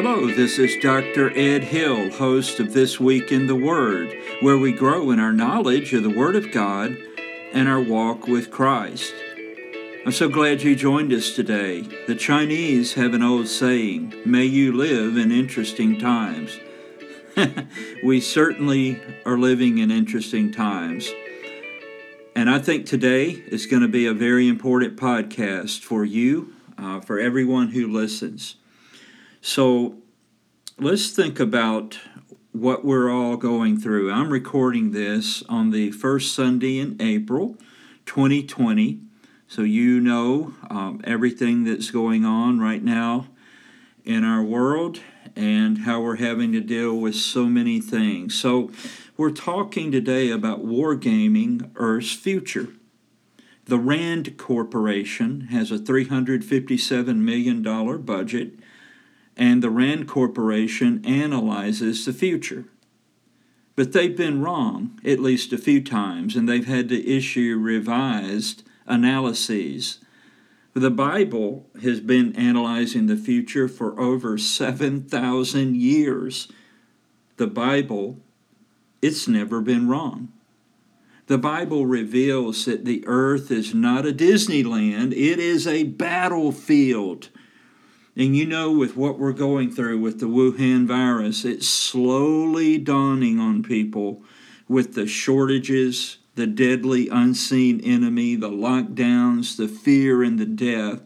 Hello, this is Dr. Ed Hill, host of This Week in the Word, where we grow in our knowledge of the Word of God and our walk with Christ. I'm so glad you joined us today. The Chinese have an old saying, may you live in interesting times. we certainly are living in interesting times. And I think today is going to be a very important podcast for you, uh, for everyone who listens. So let's think about what we're all going through. I'm recording this on the first Sunday in April 2020. So you know um, everything that's going on right now in our world and how we're having to deal with so many things. So we're talking today about wargaming Earth's future. The RAND Corporation has a $357 million budget and the RAND Corporation analyzes the future. But they've been wrong at least a few times, and they've had to issue revised analyses. The Bible has been analyzing the future for over 7,000 years. The Bible, it's never been wrong. The Bible reveals that the earth is not a Disneyland, it is a battlefield. And you know, with what we're going through with the Wuhan virus, it's slowly dawning on people with the shortages, the deadly unseen enemy, the lockdowns, the fear, and the death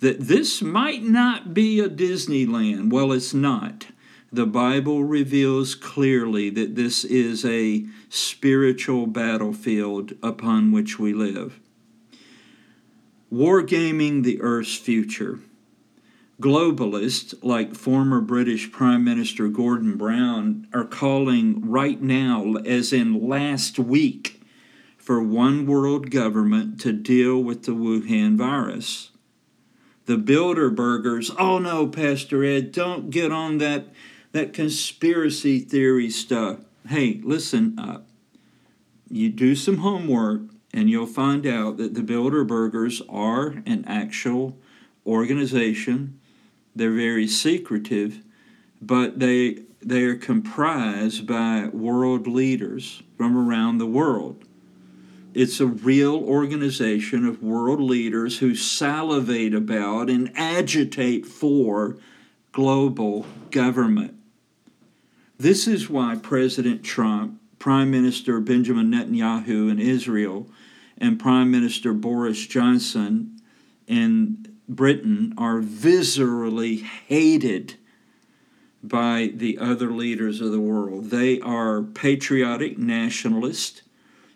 that this might not be a Disneyland. Well, it's not. The Bible reveals clearly that this is a spiritual battlefield upon which we live. Wargaming the Earth's future. Globalists like former British Prime Minister Gordon Brown are calling right now, as in last week, for one world government to deal with the Wuhan virus. The Bilderbergers, oh no, Pastor Ed, don't get on that, that conspiracy theory stuff. Hey, listen up. You do some homework and you'll find out that the Bilderbergers are an actual organization they're very secretive, but they they are comprised by world leaders from around the world. It's a real organization of world leaders who salivate about and agitate for global government. This is why President Trump, Prime Minister Benjamin Netanyahu in Israel, and Prime Minister Boris Johnson in Britain are viscerally hated by the other leaders of the world. They are patriotic nationalists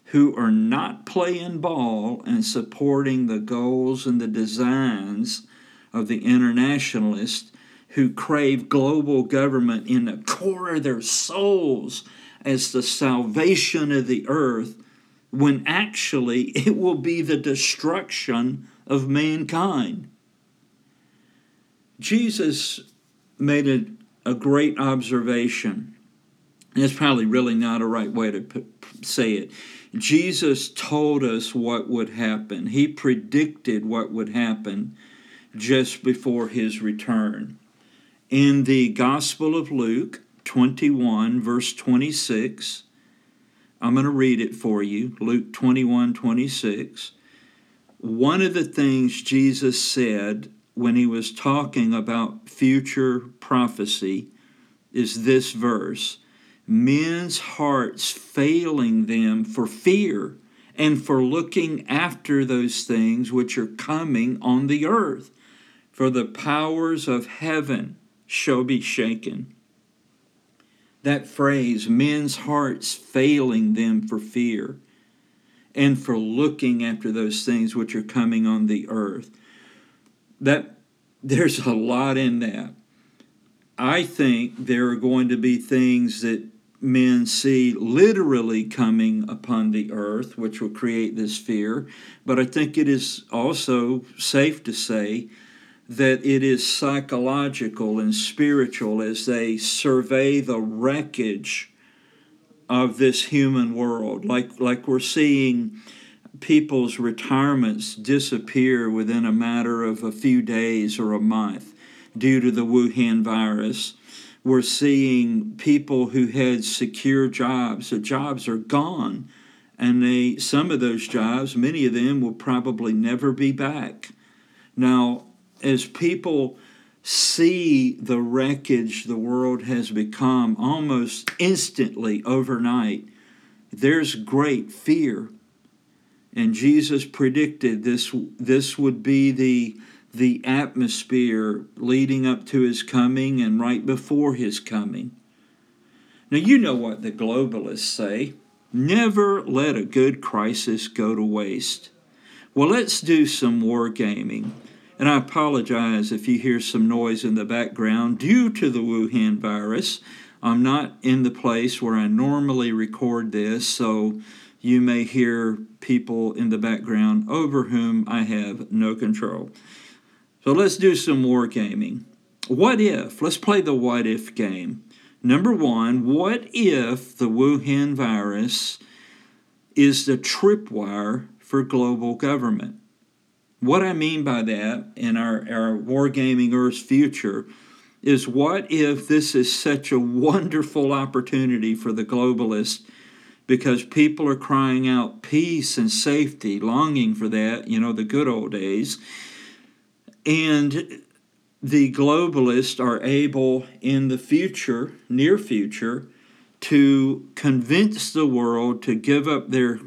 who are not playing ball and supporting the goals and the designs of the internationalists who crave global government in the core of their souls as the salvation of the earth, when actually it will be the destruction of mankind. Jesus made a, a great observation. It's probably really not a right way to p- say it. Jesus told us what would happen. He predicted what would happen just before his return. In the Gospel of Luke 21, verse 26, I'm going to read it for you. Luke 21, 26. One of the things Jesus said when he was talking about future prophecy is this verse men's hearts failing them for fear and for looking after those things which are coming on the earth. For the powers of heaven shall be shaken. That phrase, men's hearts failing them for fear and for looking after those things which are coming on the earth that there's a lot in that. I think there are going to be things that men see literally coming upon the earth, which will create this fear. But I think it is also safe to say that it is psychological and spiritual as they survey the wreckage of this human world. Like, like we're seeing people's retirements disappear within a matter of a few days or a month. due to the Wuhan virus. We're seeing people who had secure jobs, the jobs are gone. And they some of those jobs, many of them will probably never be back. Now, as people see the wreckage the world has become almost instantly overnight, there's great fear. And Jesus predicted this this would be the the atmosphere leading up to his coming and right before his coming. Now you know what the globalists say. Never let a good crisis go to waste. Well, let's do some wargaming. And I apologize if you hear some noise in the background due to the Wuhan virus. I'm not in the place where I normally record this, so you may hear people in the background over whom I have no control. So let's do some wargaming. What if? Let's play the what if game. Number one, what if the Wuhan virus is the tripwire for global government? What I mean by that in our, our Wargaming Earth's future is what if this is such a wonderful opportunity for the globalists because people are crying out peace and safety, longing for that, you know, the good old days. And the globalists are able in the future, near future, to convince the world to give up their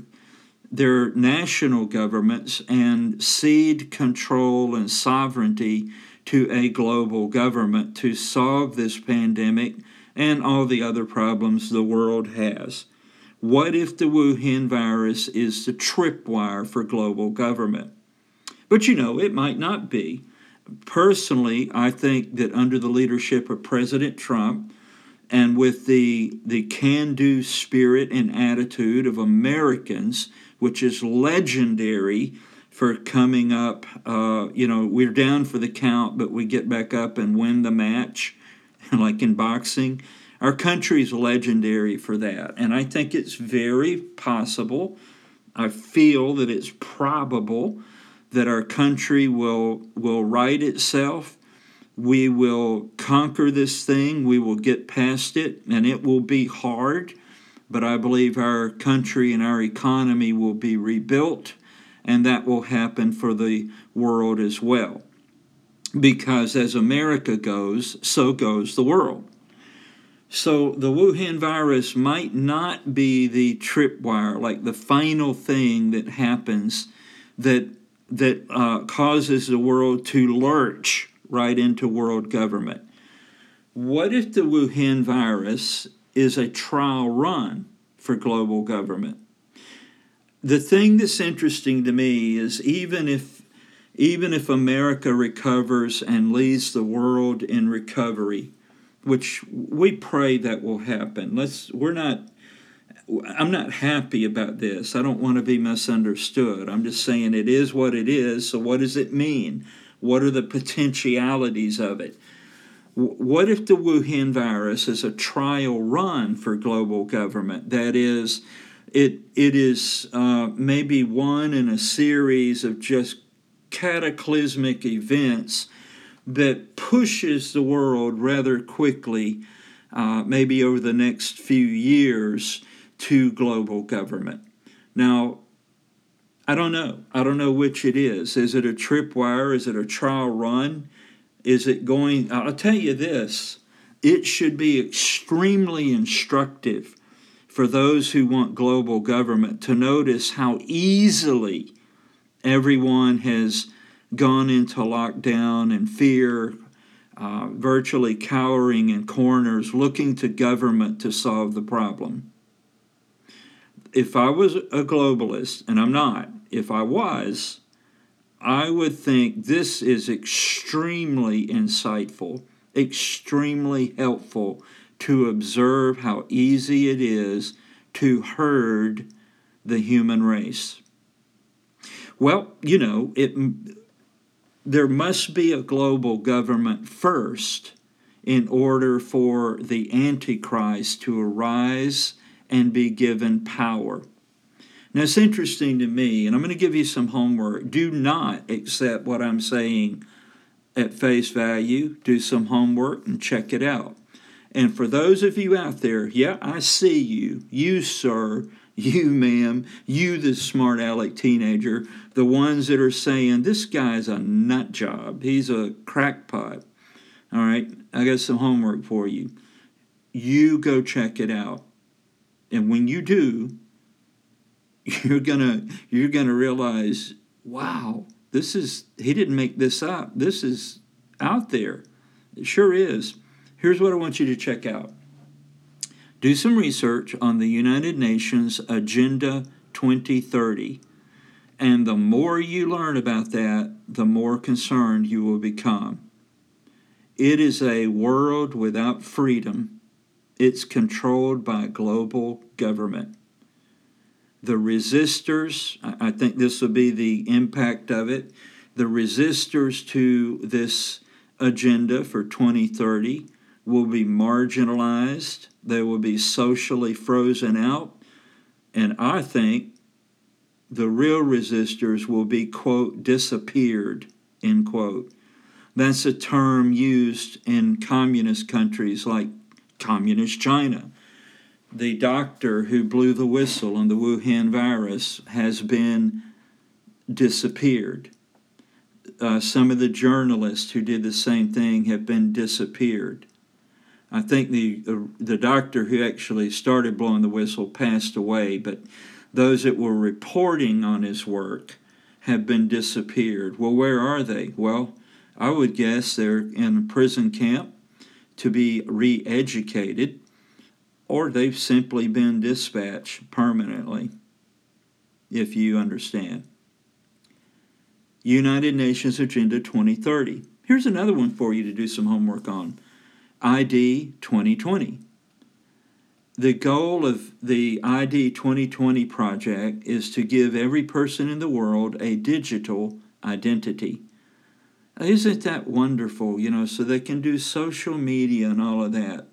their national governments and cede control and sovereignty to a global government to solve this pandemic and all the other problems the world has. What if the Wuhan virus is the tripwire for global government? But you know, it might not be. Personally, I think that under the leadership of President Trump, and with the the can-do spirit and attitude of Americans, which is legendary for coming up. Uh, you know, we're down for the count, but we get back up and win the match, like in boxing. Our country is legendary for that, and I think it's very possible. I feel that it's probable that our country will will right itself we will conquer this thing, we will get past it, and it will be hard, but I believe our country and our economy will be rebuilt, and that will happen for the world as well. Because as America goes, so goes the world. So the Wuhan virus might not be the tripwire, like the final thing that happens that that uh, causes the world to lurch right into world government. What if the Wuhan virus is a trial run for global government? The thing that's interesting to me is even if even if America recovers and leads the world in recovery, which we pray that will happen. Let's we're not I'm not happy about this. I don't want to be misunderstood. I'm just saying it is what it is. So what does it mean? What are the potentialities of it? What if the Wuhan virus is a trial run for global government? That is, it, it is uh, maybe one in a series of just cataclysmic events that pushes the world rather quickly, uh, maybe over the next few years, to global government. Now, I don't know. I don't know which it is. Is it a tripwire? Is it a trial run? Is it going? I'll tell you this it should be extremely instructive for those who want global government to notice how easily everyone has gone into lockdown and fear, uh, virtually cowering in corners, looking to government to solve the problem. If I was a globalist, and I'm not, if I was, I would think this is extremely insightful, extremely helpful to observe how easy it is to herd the human race. Well, you know, it there must be a global government first in order for the antichrist to arise and be given power. Now, it's interesting to me, and I'm going to give you some homework. Do not accept what I'm saying at face value, do some homework, and check it out. And for those of you out there, yeah, I see you. You, sir, you, ma'am, you, the smart aleck teenager, the ones that are saying, this guy's a nut job. He's a crackpot. All right, I got some homework for you. You go check it out. And when you do, you're gonna you're gonna realize, wow, this is he didn't make this up. This is out there. It sure is. Here's what I want you to check out. Do some research on the United Nations Agenda 2030. And the more you learn about that, the more concerned you will become. It is a world without freedom. It's controlled by global government. The resistors, I think this will be the impact of it, the resistors to this agenda for 2030 will be marginalized, they will be socially frozen out, and I think the real resistors will be, quote, disappeared, end quote. That's a term used in communist countries like communist China. The doctor who blew the whistle on the Wuhan virus has been disappeared. Uh, some of the journalists who did the same thing have been disappeared. I think the, the, the doctor who actually started blowing the whistle passed away, but those that were reporting on his work have been disappeared. Well, where are they? Well, I would guess they're in a prison camp to be re educated, or they've simply been dispatched permanently, if you understand. United Nations Agenda 2030. Here's another one for you to do some homework on ID 2020. The goal of the ID 2020 project is to give every person in the world a digital identity. Isn't that wonderful? You know, so they can do social media and all of that.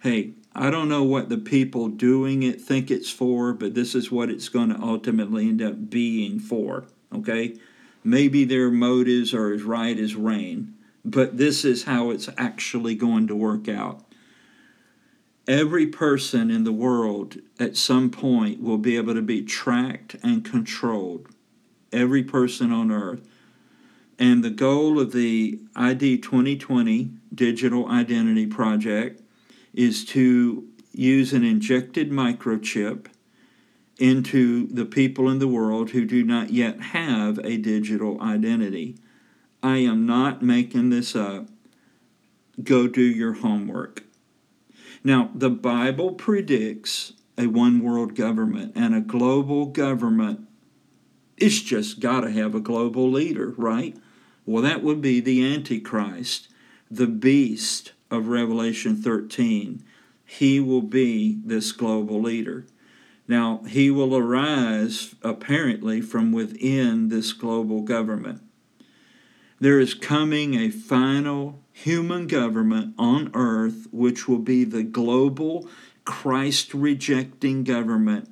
Hey, I don't know what the people doing it think it's for, but this is what it's going to ultimately end up being for. Okay? Maybe their motives are as right as rain, but this is how it's actually going to work out. Every person in the world at some point will be able to be tracked and controlled. Every person on earth. And the goal of the ID 2020 Digital Identity Project is to use an injected microchip into the people in the world who do not yet have a digital identity. I am not making this up. Go do your homework. Now, the Bible predicts a one world government and a global government. It's just got to have a global leader, right? Well, that would be the Antichrist, the beast of Revelation 13. He will be this global leader. Now, he will arise apparently from within this global government. There is coming a final human government on earth which will be the global Christ rejecting government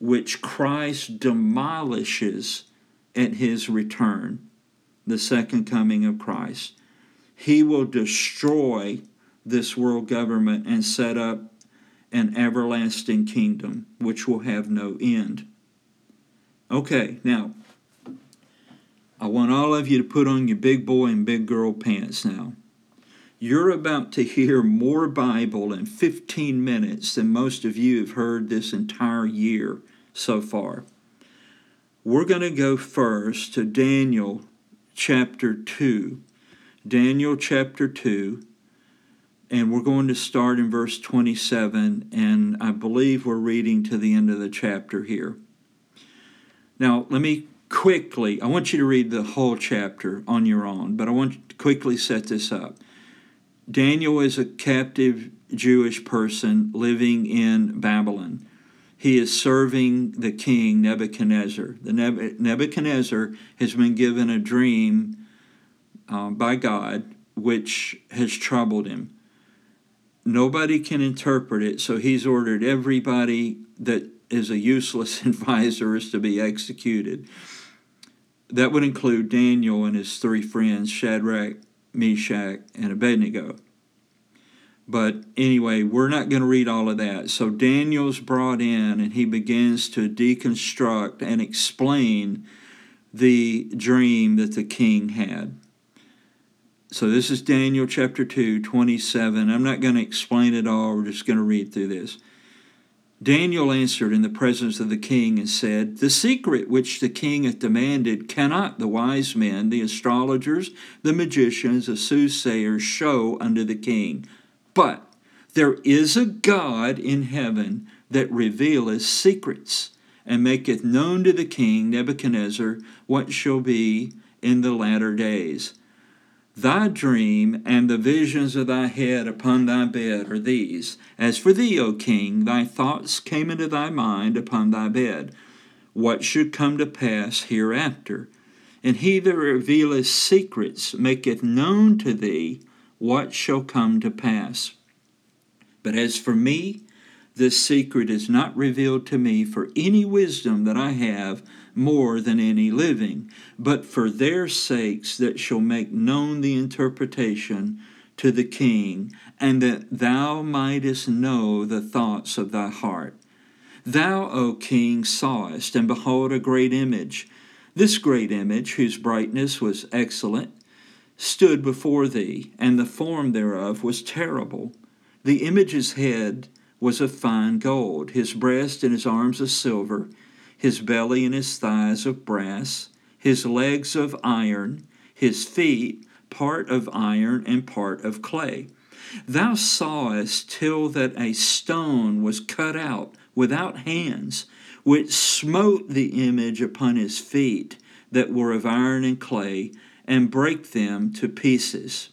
which Christ demolishes at his return the second coming of Christ. He will destroy this world government and set up an everlasting kingdom which will have no end. Okay, now, I want all of you to put on your big boy and big girl pants now. You're about to hear more Bible in 15 minutes than most of you have heard this entire year so far. We're going to go first to Daniel chapter 2. Daniel chapter 2. And we're going to start in verse 27, and I believe we're reading to the end of the chapter here. Now, let me quickly, I want you to read the whole chapter on your own, but I want to quickly set this up. Daniel is a captive Jewish person living in Babylon he is serving the king Nebuchadnezzar. The Nebuchadnezzar has been given a dream uh, by God which has troubled him. Nobody can interpret it, so he's ordered everybody that is a useless advisor is to be executed. That would include Daniel and his three friends, Shadrach, Meshach, and Abednego. But anyway, we're not going to read all of that. So Daniel's brought in and he begins to deconstruct and explain the dream that the king had. So this is Daniel chapter 2, 27. I'm not going to explain it all, we're just going to read through this. Daniel answered in the presence of the king and said, The secret which the king hath demanded cannot the wise men, the astrologers, the magicians, the soothsayers show unto the king. But there is a God in heaven that revealeth secrets, and maketh known to the king Nebuchadnezzar what shall be in the latter days. Thy dream and the visions of thy head upon thy bed are these. As for thee, O king, thy thoughts came into thy mind upon thy bed. What should come to pass hereafter? And he that revealeth secrets maketh known to thee what shall come to pass. But as for me, this secret is not revealed to me for any wisdom that I have more than any living, but for their sakes that shall make known the interpretation to the king, and that thou mightest know the thoughts of thy heart. Thou, O king, sawest, and behold, a great image. This great image, whose brightness was excellent, stood before thee, and the form thereof was terrible. The image's head was of fine gold, his breast and his arms of silver, his belly and his thighs of brass, his legs of iron, his feet part of iron and part of clay. Thou sawest till that a stone was cut out without hands, which smote the image upon his feet that were of iron and clay, and brake them to pieces.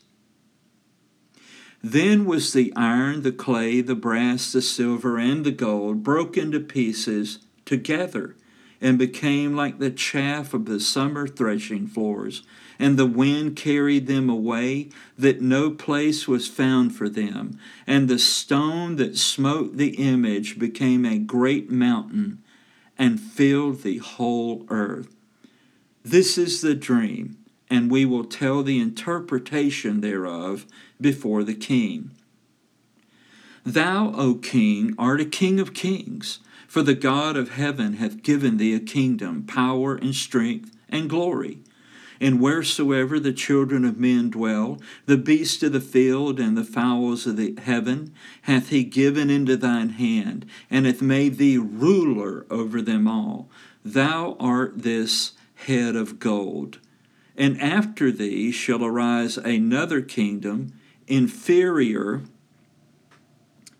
Then was the iron, the clay, the brass, the silver, and the gold broken to pieces together, and became like the chaff of the summer threshing floors. And the wind carried them away, that no place was found for them. And the stone that smote the image became a great mountain and filled the whole earth. This is the dream and we will tell the interpretation thereof before the king. Thou, O king, art a king of kings, for the God of heaven hath given thee a kingdom, power, and strength, and glory. And wheresoever the children of men dwell, the beasts of the field and the fowls of the heaven hath he given into thine hand, and hath made thee ruler over them all. Thou art this head of gold. And after thee shall arise another kingdom inferior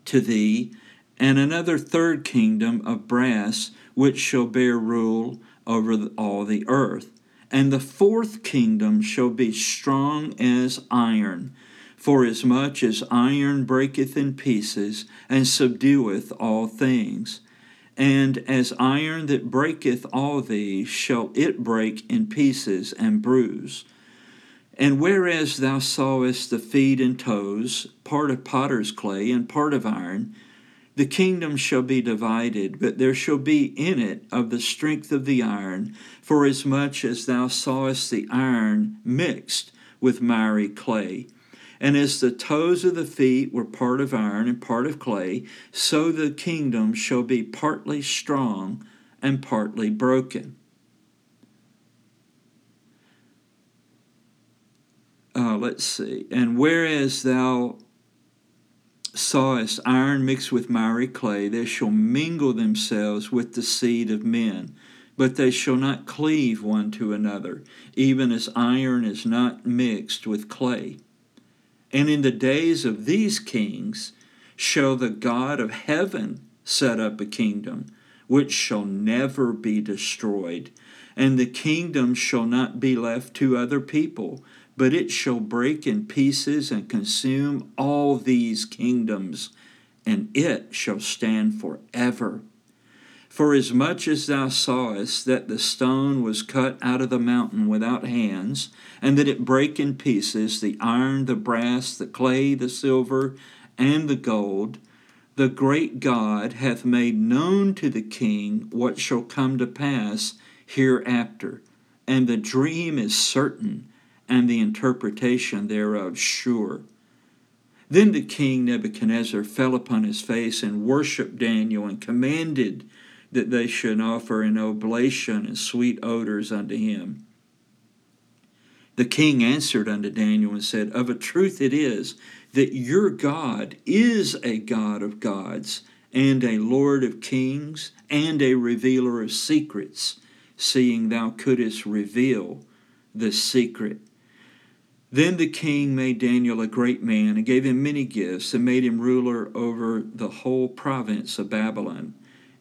to thee, and another third kingdom of brass, which shall bear rule over all the earth. And the fourth kingdom shall be strong as iron, for as much as iron breaketh in pieces, and subdueth all things. And as iron that breaketh all these, shall it break in pieces and bruise. And whereas thou sawest the feet and toes, part of potter's clay and part of iron, the kingdom shall be divided, but there shall be in it of the strength of the iron, for as much as thou sawest the iron mixed with miry clay. And as the toes of the feet were part of iron and part of clay, so the kingdom shall be partly strong and partly broken. Uh, let's see. And whereas thou sawest iron mixed with miry clay, they shall mingle themselves with the seed of men, but they shall not cleave one to another, even as iron is not mixed with clay. And in the days of these kings shall the God of heaven set up a kingdom which shall never be destroyed. And the kingdom shall not be left to other people, but it shall break in pieces and consume all these kingdoms, and it shall stand forever. For as much as thou sawest that the stone was cut out of the mountain without hands, and that it brake in pieces the iron, the brass, the clay, the silver, and the gold, the great God hath made known to the king what shall come to pass hereafter. and the dream is certain, and the interpretation thereof sure. Then the king Nebuchadnezzar fell upon his face and worshipped Daniel and commanded that they should offer an oblation and sweet odors unto him. The king answered unto Daniel and said, Of a truth it is that your God is a God of gods, and a Lord of kings, and a revealer of secrets, seeing thou couldst reveal the secret then the king made Daniel a great man and gave him many gifts and made him ruler over the whole province of Babylon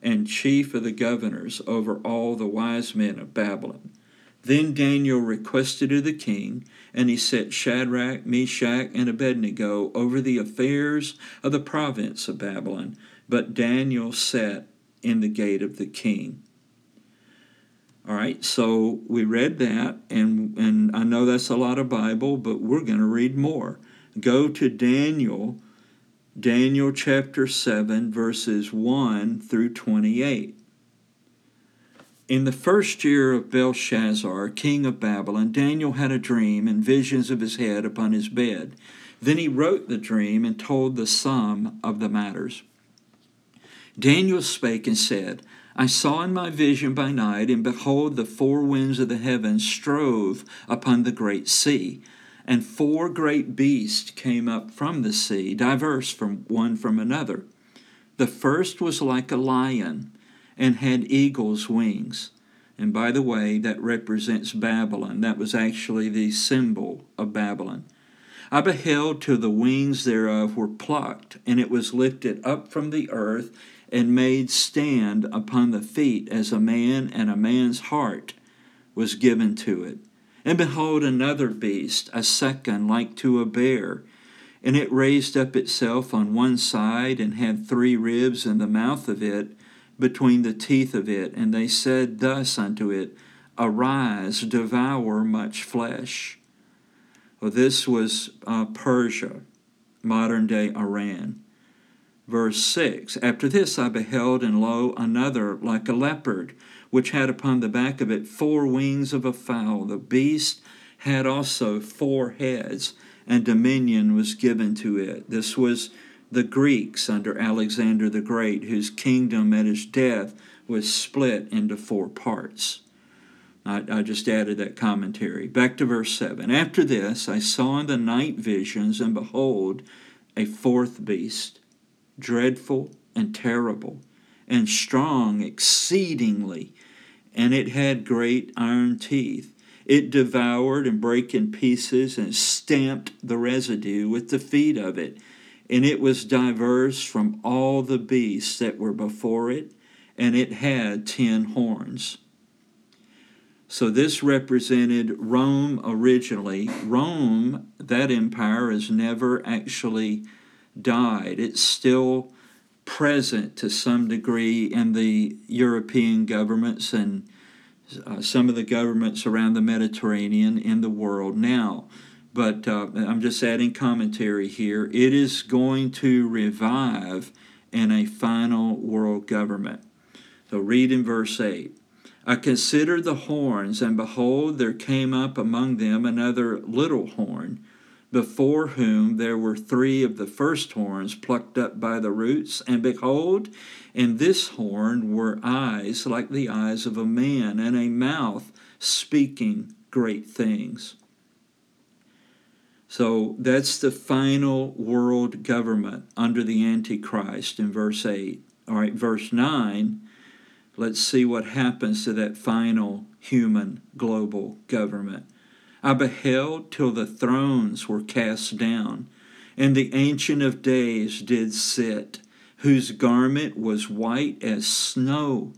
and chief of the governors over all the wise men of Babylon. Then Daniel requested of the king, and he set Shadrach, Meshach, and Abednego over the affairs of the province of Babylon. But Daniel sat in the gate of the king. All right, so we read that, and, and I know that's a lot of Bible, but we're going to read more. Go to Daniel, Daniel chapter 7, verses 1 through 28. In the first year of Belshazzar, king of Babylon, Daniel had a dream and visions of his head upon his bed. Then he wrote the dream and told the sum of the matters. Daniel spake and said, I saw in my vision by night, and behold, the four winds of the heavens strove upon the great sea. And four great beasts came up from the sea, diverse from one from another. The first was like a lion, and had eagle's wings. And by the way, that represents Babylon. That was actually the symbol of Babylon. I beheld till the wings thereof were plucked, and it was lifted up from the earth and made stand upon the feet as a man, and a man's heart was given to it. And behold, another beast, a second like to a bear, and it raised up itself on one side, and had three ribs in the mouth of it, between the teeth of it. And they said thus unto it, Arise, devour much flesh. Well, this was uh, Persia, modern day Iran. Verse 6 After this I beheld, and lo, another like a leopard, which had upon the back of it four wings of a fowl. The beast had also four heads, and dominion was given to it. This was the Greeks under Alexander the Great, whose kingdom at his death was split into four parts. I, I, just added that commentary. Back to verse 7. After this, I saw in the night visions, and behold, a fourth beast dreadful and terrible, and strong exceedingly, and it had great iron teeth. It devoured and brake in pieces and stamped the residue with the feet of it. And it was diverse from all the beasts that were before it, and it had ten horns. So this represented Rome originally. Rome, that empire, is never actually died. It's still present to some degree in the European governments and uh, some of the governments around the Mediterranean in the world now. But uh, I'm just adding commentary here. It is going to revive in a final world government. So read in verse 8. I considered the horns, and behold, there came up among them another little horn before whom there were three of the first horns plucked up by the roots. And behold, in this horn were eyes like the eyes of a man, and a mouth speaking great things. So that's the final world government under the Antichrist in verse 8. All right, verse 9, let's see what happens to that final human global government. I beheld till the thrones were cast down, and the Ancient of Days did sit, whose garment was white as snow,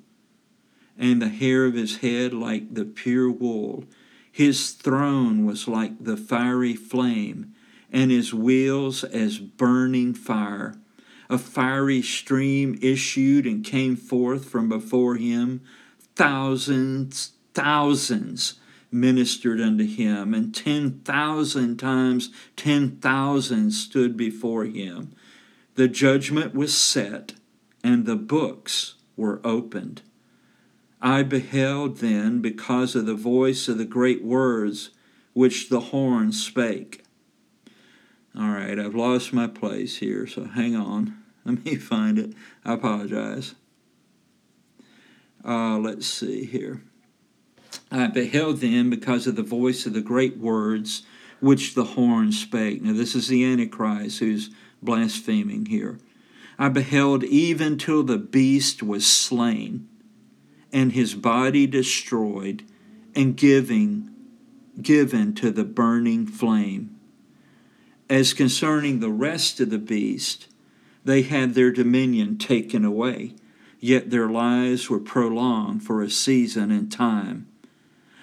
and the hair of his head like the pure wool. His throne was like the fiery flame, and his wheels as burning fire. A fiery stream issued and came forth from before him. Thousands, thousands ministered unto him, and 10,000 times 10,000 stood before him. The judgment was set, and the books were opened. I beheld then because of the voice of the great words which the horn spake. All right, I've lost my place here, so hang on. Let me find it. I apologize. Uh, let's see here. Uh, I beheld them because of the voice of the great words which the horn spake. Now, this is the Antichrist who's blaspheming here. I beheld even till the beast was slain, and his body destroyed, and giving given to the burning flame. As concerning the rest of the beast, they had their dominion taken away, yet their lives were prolonged for a season and time.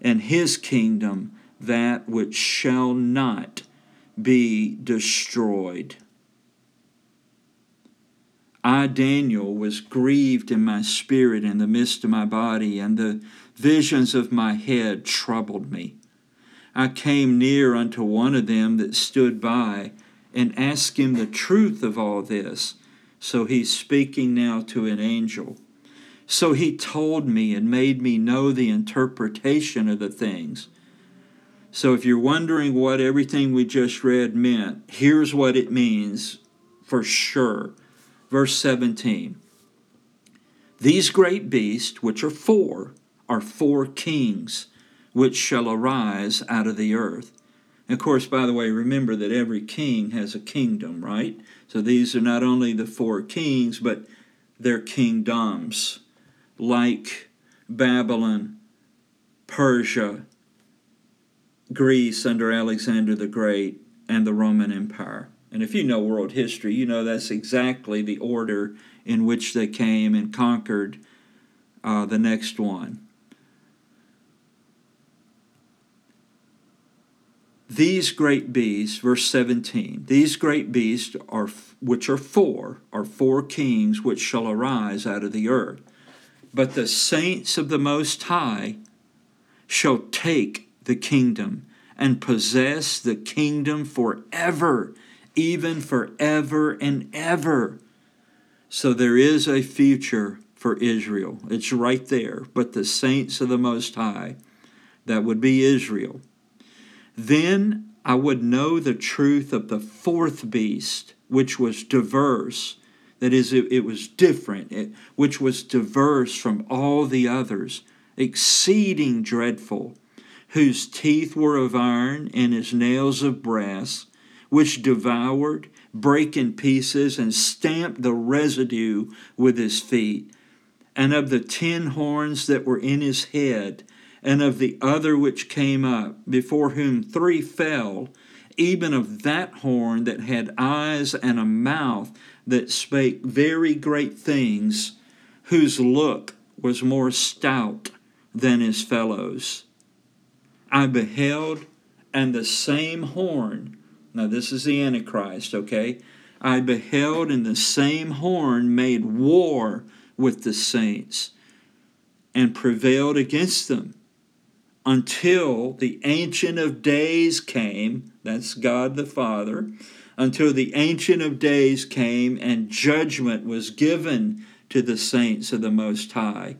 and his kingdom that which shall not be destroyed. I, Daniel, was grieved in my spirit in the midst of my body, and the visions of my head troubled me. I came near unto one of them that stood by and asked him the truth of all this. So he's speaking now to an angel. So he told me and made me know the interpretation of the things. So if you're wondering what everything we just read meant, here's what it means for sure. Verse 17 These great beasts, which are four, are four kings which shall arise out of the earth. Of course, by the way, remember that every king has a kingdom, right? So these are not only the four kings, but their kingdoms, like Babylon, Persia, Greece under Alexander the Great, and the Roman Empire. And if you know world history, you know that's exactly the order in which they came and conquered uh, the next one. These great beasts, verse 17, these great beasts are which are four, are four kings which shall arise out of the earth. But the saints of the Most High shall take the kingdom and possess the kingdom forever, even forever and ever. So there is a future for Israel. It's right there. But the saints of the Most High, that would be Israel. Then I would know the truth of the fourth beast, which was diverse. That is, it, it was different, it, which was diverse from all the others, exceeding dreadful whose teeth were of iron and his nails of brass, which devoured, brake in pieces, and stamped the residue with his feet, and of the ten horns that were in his head, and of the other which came up, before whom three fell, even of that horn that had eyes and a mouth that spake very great things, whose look was more stout than his fellows. I beheld, and the same horn, now this is the Antichrist, okay? I beheld, and the same horn made war with the saints and prevailed against them until the Ancient of Days came, that's God the Father, until the Ancient of Days came and judgment was given to the saints of the Most High.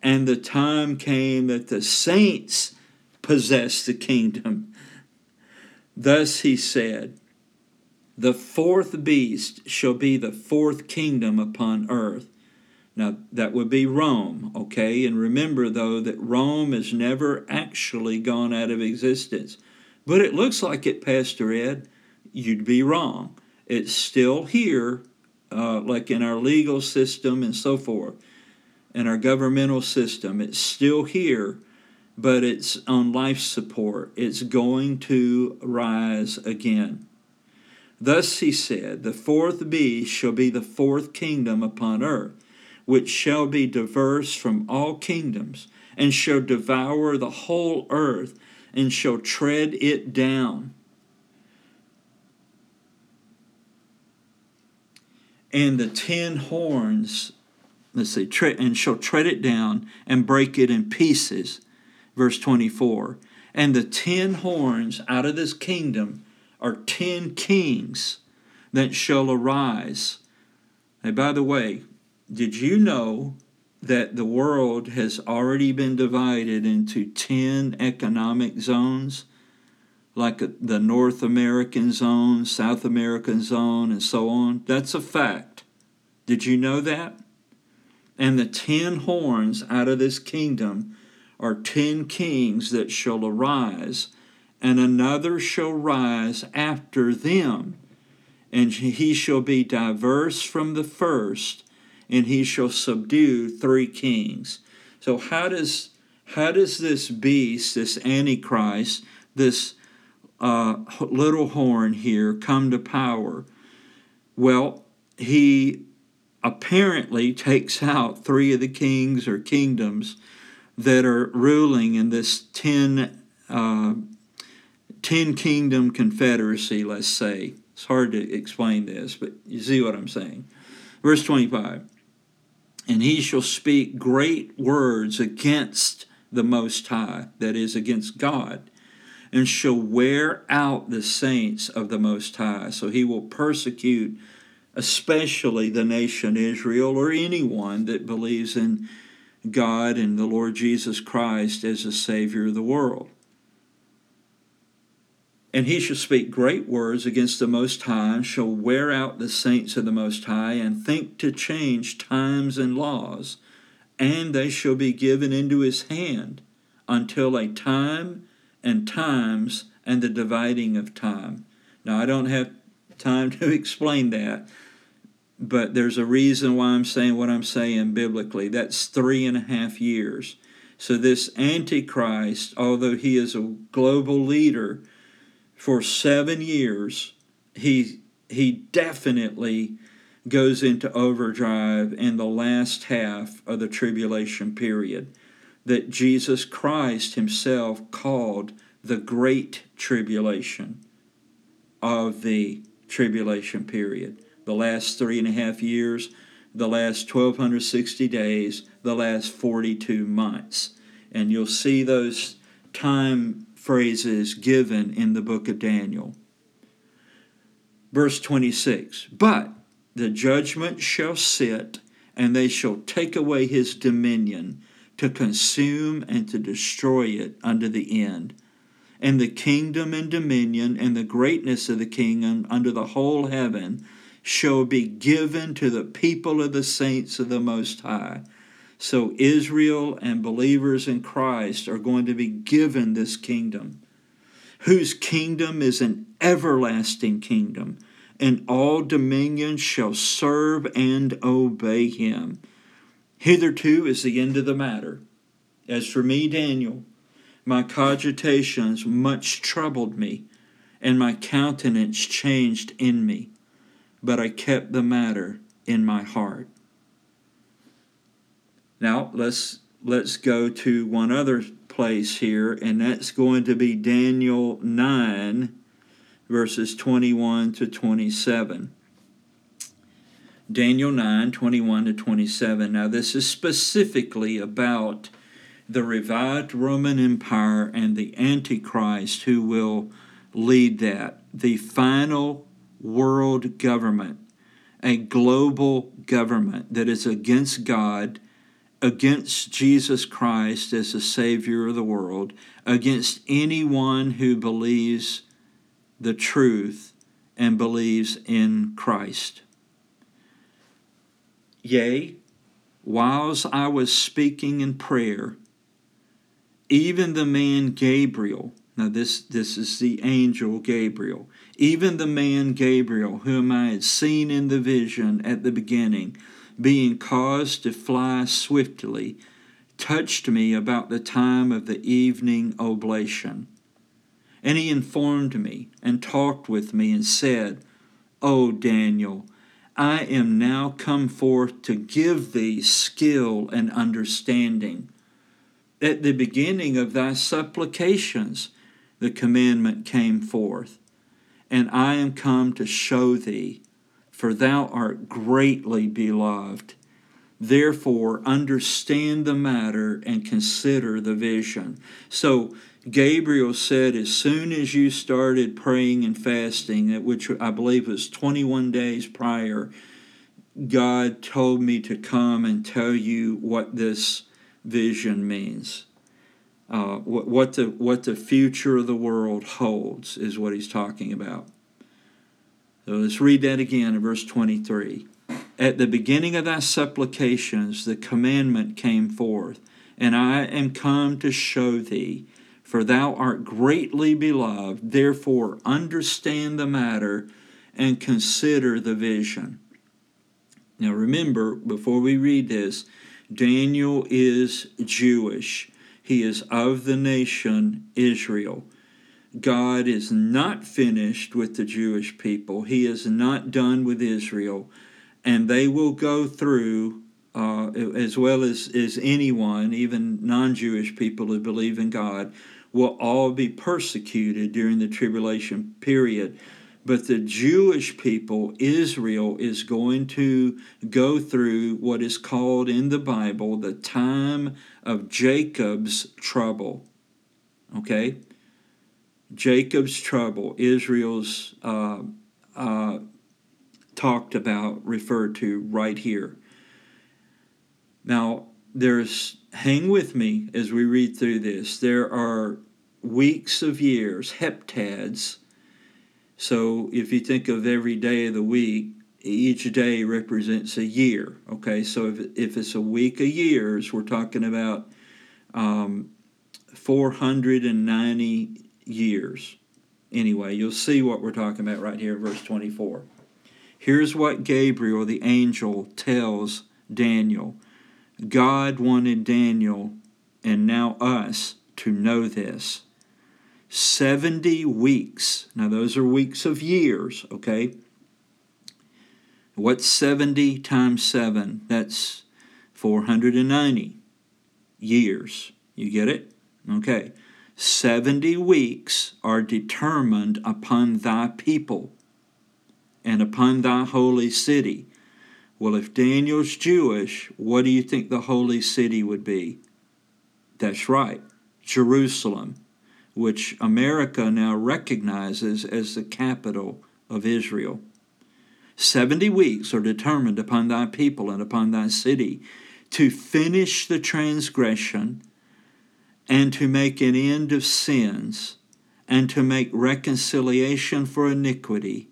And the time came that the saints possessed the kingdom. Thus he said, The fourth beast shall be the fourth kingdom upon earth. Now, that would be Rome, okay? And remember, though, that Rome has never actually gone out of existence. But it looks like it, Pastor Ed. You'd be wrong. It's still here, uh, like in our legal system and so forth, in our governmental system. It's still here but it's on life support. It's going to rise again. Thus he said, The fourth beast shall be the fourth kingdom upon earth, which shall be diverse from all kingdoms, and shall devour the whole earth, and shall tread it down. And the ten horns, let's see, and shall tread it down and break it in pieces. Verse 24. And the ten horns out of this kingdom are ten kings that shall arise. Hey, by the way, did you know that the world has already been divided into 10 economic zones? Like uh, the North American zone, South American zone, and so on. That's a fact. Did you know that? And the ten horns out of this kingdom are ten kings that shall arise, and another shall rise after them, and he shall be diverse from the first, and he shall subdue three kings. So how does how does this beast, this antichrist, this uh, little horn here come to power? Well, he apparently takes out three of the kings or kingdoms that are ruling in this 10, uh, 10 kingdom confederacy, let's say. It's hard to explain this, but you see what I'm saying. Verse 25 And he shall speak great words against the Most High, that is, against God, and shall wear out the saints of the Most High. So he will persecute especially the nation Israel or anyone that believes in God and the Lord Jesus Christ as the Savior of the world. And he shall speak great words against the Most High, and shall wear out the saints of the Most High, and think to change times and laws, and they shall be given into his hand until a time and times and the dividing of time. Now, I don't have time to explain that, but there's a reason why I'm saying what I'm saying biblically. That's three and a half years. So, this Antichrist, although he is a global leader for seven years, he, he definitely goes into overdrive in the last half of the tribulation period that Jesus Christ himself called the Great Tribulation of the tribulation period the last three and a half years, the last 1260 days, the last 42 months. And you'll see those time phrases given in the book of Daniel. Verse 26 But the judgment shall sit, and they shall take away his dominion to consume and to destroy it unto the end. And the kingdom and dominion and the greatness of the kingdom under the whole heaven shall be given to the people of the saints of the Most High. So Israel and believers in Christ are going to be given this kingdom, whose kingdom is an everlasting kingdom, and all dominions shall serve and obey him. Hitherto is the end of the matter. As for me, Daniel, my cogitations much troubled me, and my countenance changed in me but I kept the matter in my heart. Now let's let's go to one other place here, and that's going to be Daniel 9, verses 21 to 27. Daniel 9, 21 to 27. Now, this is specifically about the revived Roman Empire and the Antichrist who will lead that. The final world government, a global government that is against God, against Jesus Christ as the Savior of the world, against anyone who believes the truth and believes in Christ. Yea, whilst I was speaking in prayer, even the man Gabriel, now this, this is the angel Gabriel, even the man Gabriel, whom I had seen in the vision at the beginning, being caused to fly swiftly, touched me about the time of the evening oblation. And he informed me and talked with me and said, O Daniel, I am now come forth to give thee skill and understanding. At the beginning of thy supplications, the commandment came forth. And I am come to show thee, for thou art greatly beloved. Therefore, understand the matter and consider the vision. So, Gabriel said, as soon as you started praying and fasting, which I believe was 21 days prior, God told me to come and tell you what this vision means. Uh, what, what, the, what the future of the world holds is what he's talking about. So let's read that again in verse 23. At the beginning of thy supplications, the commandment came forth, and I am come to show thee for thou art greatly beloved. Therefore, understand the matter and consider the vision. Now, remember, before we read this, Daniel is Jewish. He is of the nation Israel. God is not finished with the Jewish people. He is not done with Israel. And they will go through, uh, as well as, as anyone, even non Jewish people who believe in God, will all be persecuted during the tribulation period. But the Jewish people, Israel, is going to go through what is called in the Bible the time of Jacob's trouble. Okay? Jacob's trouble, Israel's uh, uh, talked about, referred to right here. Now, there's hang with me as we read through this. There are weeks of years, heptads. So if you think of every day of the week, each day represents a year. Okay, so if, if it's a week of years, we're talking about um, 490 years. Anyway, you'll see what we're talking about right here, verse 24. Here's what Gabriel, the angel, tells Daniel God wanted Daniel and now us to know this. 70 weeks. Now, those are weeks of years, okay? What's 70 times 7? That's 490 years. You get it? Okay. 70 weeks are determined upon thy people and upon thy holy city. Well, if Daniel's Jewish, what do you think the holy city would be? That's right, Jerusalem, which America now recognizes as the capital of Israel. Seventy weeks are determined upon thy people and upon thy city to finish the transgression and to make an end of sins and to make reconciliation for iniquity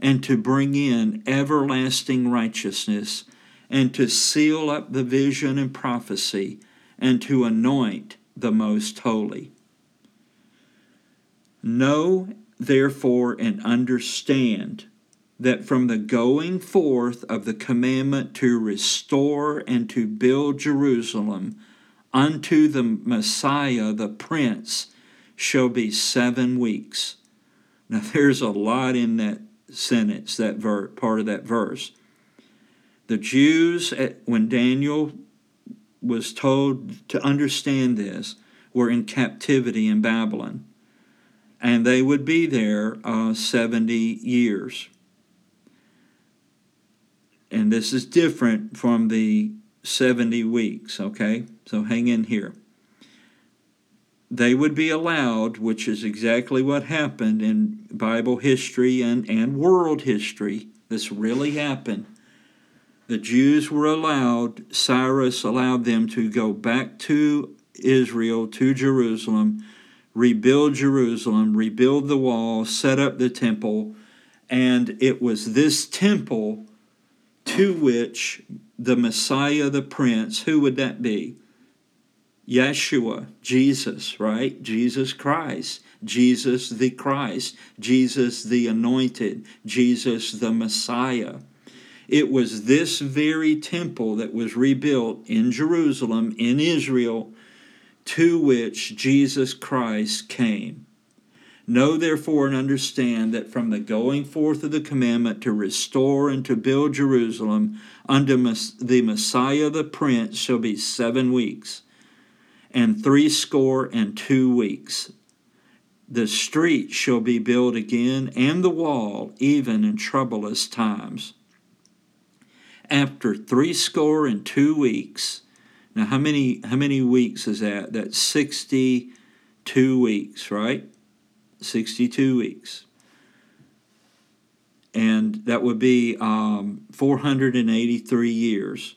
and to bring in everlasting righteousness, and to seal up the vision and prophecy, and to anoint the most holy. Know, therefore, and understand that from the going forth of the commandment to restore and to build Jerusalem unto the Messiah, the Prince, shall be seven weeks. Now, there's a lot in that sentence, that ver- part of that verse. The Jews, when Daniel was told to understand this, were in captivity in Babylon. And they would be there uh, 70 years. And this is different from the 70 weeks, okay? So hang in here they would be allowed, which is exactly what happened in Bible history and, and world history. This really happened. The Jews were allowed, Cyrus allowed them to go back to Israel, to Jerusalem, rebuild Jerusalem, rebuild the wall, set up the temple. And it was this temple to which the Messiah, the Prince, who would that be? Yeshua, Jesus, right? Jesus Christ, Jesus the Christ, Jesus the Anointed, Jesus the Messiah. It was this very temple that was rebuilt in Jerusalem, in Israel, to which Jesus Christ came. Know therefore and understand that from the going forth of the commandment to restore and to build Jerusalem unto the Messiah the Prince shall be seven weeks, and threescore and two weeks. The street shall be built again, and the wall, even in troublous times. After threescore and two weeks, now how many how many weeks is that? That's sixty two weeks, right? 62 weeks. And that would be um, 483 years.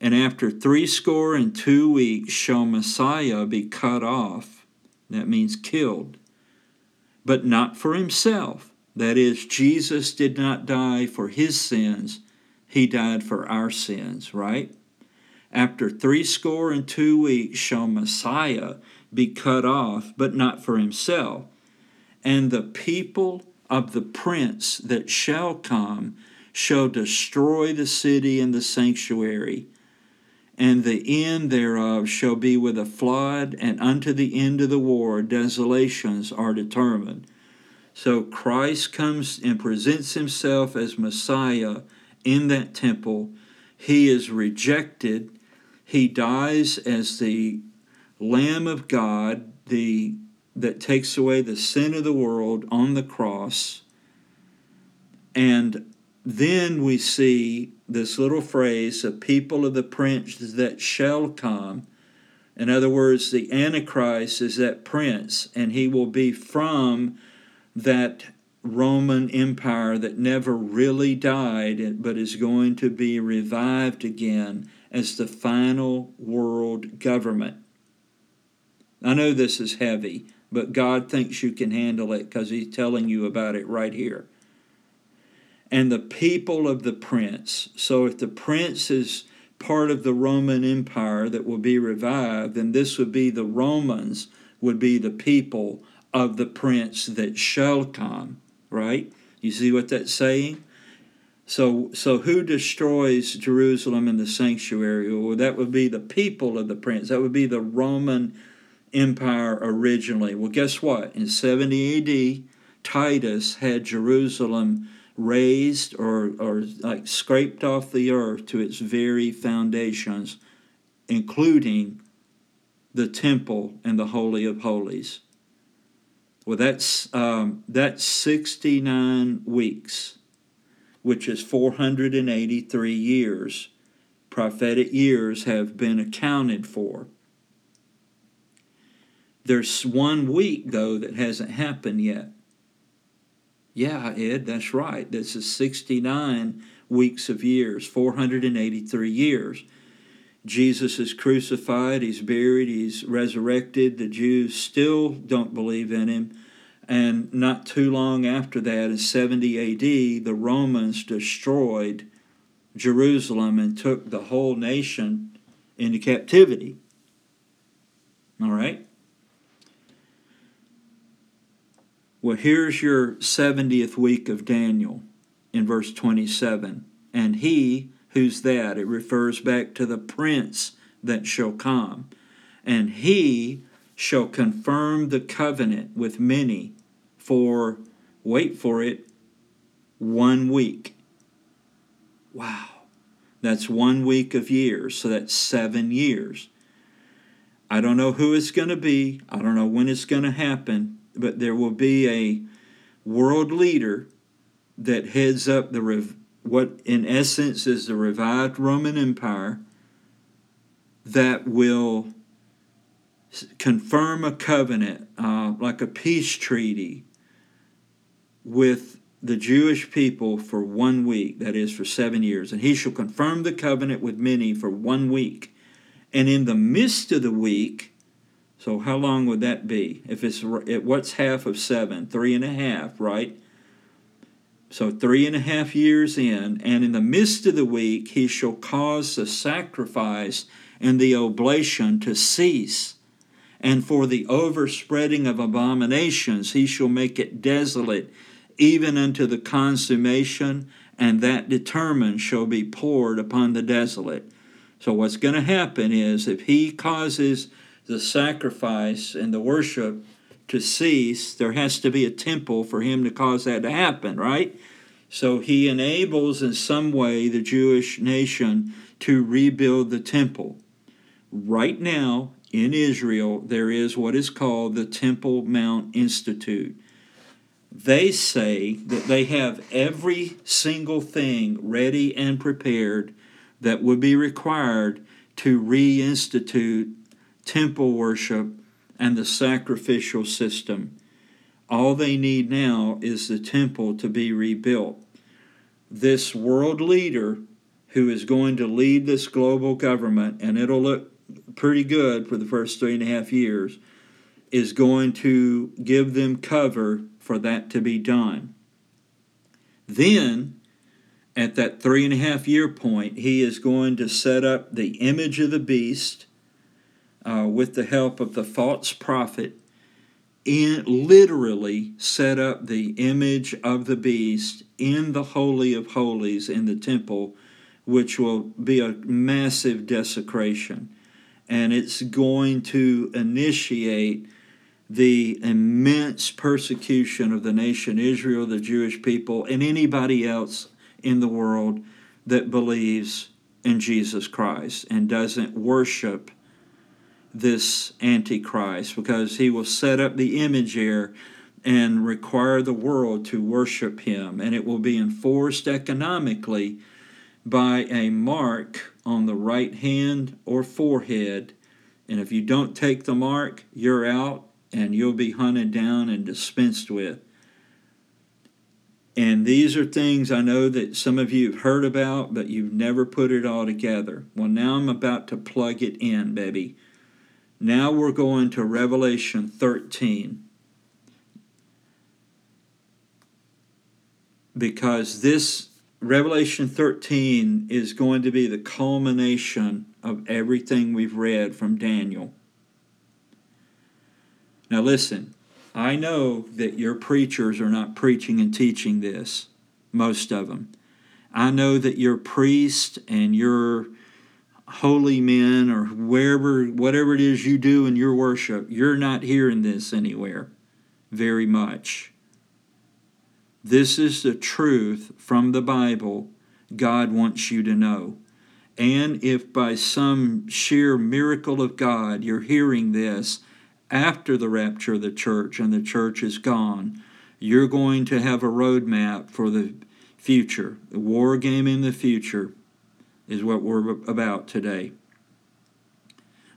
And after threescore and two weeks shall Messiah be cut off. That means killed. But not for himself. That is, Jesus did not die for his sins, he died for our sins, right? After threescore and two weeks shall Messiah be cut off, but not for himself and the people of the prince that shall come shall destroy the city and the sanctuary, and the end thereof shall be with a flood, and unto the end of the war desolations are determined. So Christ comes and presents himself as Messiah in that temple. He is rejected. He dies as the Lamb of God, the that takes away the sin of the world on the cross. And then we see this little phrase, a people of the prince that shall come. In other words, the Antichrist is that prince, and he will be from that Roman Empire that never really died, but is going to be revived again as the final world government. I know this is heavy, but God thinks you can handle it because He's telling you about it right here. And the people of the prince. So if the prince is part of the Roman Empire that will be revived, then this would be the Romans, would be the people of the prince that shall come, right? You see what that's saying? So, so who destroys Jerusalem and the sanctuary? Well, that would be the people of the prince. That would be the Roman Empire originally. Well, guess what? In 70 AD, Titus had Jerusalem razed or, or like scraped off the earth to its very foundations, including the temple and the Holy of Holies. Well, that's, um, that's 69 weeks, which is 483 years. Prophetic years have been accounted for. There's one week, though, that hasn't happened yet. Yeah, Ed, that's right. This is 69 weeks of years, 483 years. Jesus is crucified, he's buried, he's resurrected. The Jews still don't believe in him. And not too long after that, in 70 AD, the Romans destroyed Jerusalem and took the whole nation into captivity. All right? Well, here's your 70th week of Daniel in verse 27. And he, who's that? It refers back to the prince that shall come. And he shall confirm the covenant with many for, wait for it, one week. Wow. That's one week of years, so that's seven years. I don't know who it's going to be. I don't know when it's going to happen, but there will be a world leader that heads up the rev- what in essence is the revived Roman Empire that will confirm a covenant uh, like a peace treaty with the Jewish people for one week, that is, for seven years. And he shall confirm the covenant with many for one week. And in the midst of the week, so how long would that be? If it's what's half of seven? Three and a half, right? So three and a half years in, and in the midst of the week he shall cause the sacrifice and the oblation to cease. And for the overspreading of abominations he shall make it desolate, even unto the consummation, and that determined shall be poured upon the desolate. So what's going to happen is if he causes the sacrifice and the worship to cease, there has to be a temple for him to cause that to happen, right? So he enables in some way the Jewish nation to rebuild the temple. Right now in Israel, there is what is called the Temple Mount Institute. They say that they have every single thing ready and prepared that would be required to reinstitute temple worship and the sacrificial system. All they need now is the temple to be rebuilt. This world leader who is going to lead this global government, and it'll look pretty good for the first three and a half years, is going to give them cover for that to be done. Then, at that three and a half year point, he is going to set up the image of the beast uh, with the help of the false prophet, in, literally set up the image of the beast in the Holy of Holies in the temple, which will be a massive desecration. And it's going to initiate the immense persecution of the nation Israel, the Jewish people, and anybody else in the world that believes in Jesus Christ and doesn't worship this Antichrist because he will set up the image here and require the world to worship him. And it will be enforced economically by a mark on the right hand or forehead. And if you don't take the mark, you're out and you'll be hunted down and dispensed with. And these are things I know that some of you have heard about, but you've never put it all together. Well, now I'm about to plug it in, baby. Now we're going to Revelation 13. Because this Revelation 13 is going to be the culmination of everything we've read from Daniel. Now, listen, I know that your preachers are not preaching and teaching this, most of them. I know that your priest and your holy men or wherever, whatever it is you do in your worship, you're not hearing this anywhere very much. This is the truth from the Bible God wants you to know. And if by some sheer miracle of God you're hearing this after the rapture of the church and the church is gone, you're going to have a roadmap for the future, the war game in the future is what we're about today.